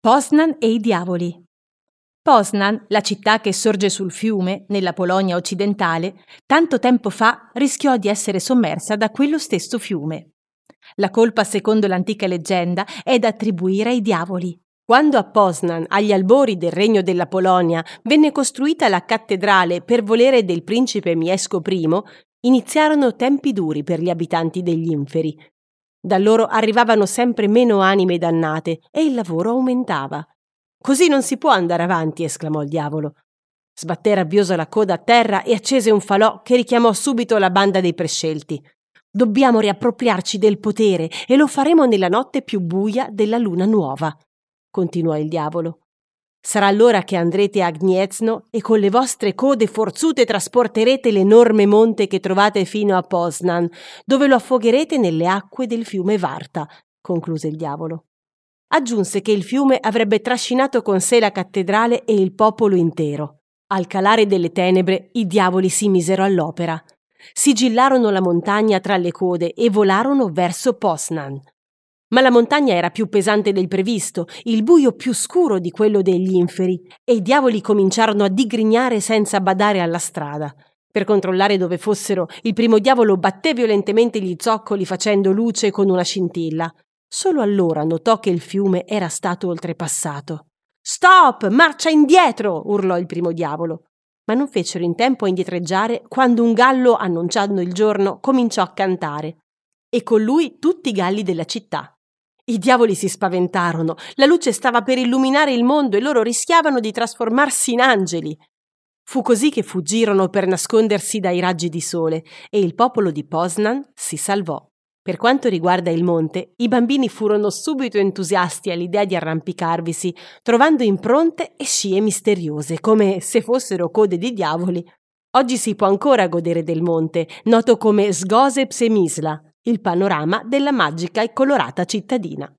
Poznan e i diavoli. Poznan, la città che sorge sul fiume, nella Polonia occidentale, tanto tempo fa rischiò di essere sommersa da quello stesso fiume. La colpa, secondo l'antica leggenda, è da attribuire ai diavoli. Quando a Poznan, agli albori del regno della Polonia, venne costruita la cattedrale per volere del principe Miesco I, iniziarono tempi duri per gli abitanti degli inferi, da loro arrivavano sempre meno anime dannate e il lavoro aumentava. Così non si può andare avanti, esclamò il diavolo. Sbatté rabbioso la coda a terra e accese un falò che richiamò subito la banda dei prescelti. Dobbiamo riappropriarci del potere e lo faremo nella notte più buia della luna nuova, continuò il diavolo. Sarà allora che andrete a Gniezno e con le vostre code forzute trasporterete l'enorme monte che trovate fino a Poznan, dove lo affogherete nelle acque del fiume Varta, concluse il diavolo. Aggiunse che il fiume avrebbe trascinato con sé la cattedrale e il popolo intero. Al calare delle tenebre i diavoli si misero all'opera. Sigillarono la montagna tra le code e volarono verso Poznan. Ma la montagna era più pesante del previsto, il buio più scuro di quello degli inferi, e i diavoli cominciarono a digrignare senza badare alla strada. Per controllare dove fossero, il primo diavolo batté violentemente gli zoccoli facendo luce con una scintilla. Solo allora notò che il fiume era stato oltrepassato. Stop! Marcia indietro! urlò il primo diavolo. Ma non fecero in tempo a indietreggiare quando un gallo, annunciando il giorno, cominciò a cantare. E con lui tutti i galli della città. I diavoli si spaventarono, la luce stava per illuminare il mondo e loro rischiavano di trasformarsi in angeli. Fu così che fuggirono per nascondersi dai raggi di sole e il popolo di Poznan si salvò. Per quanto riguarda il monte, i bambini furono subito entusiasti all'idea di arrampicarvisi, trovando impronte e scie misteriose, come se fossero code di diavoli. Oggi si può ancora godere del monte, noto come Sgose Psemisla, il panorama della magica e colorata cittadina.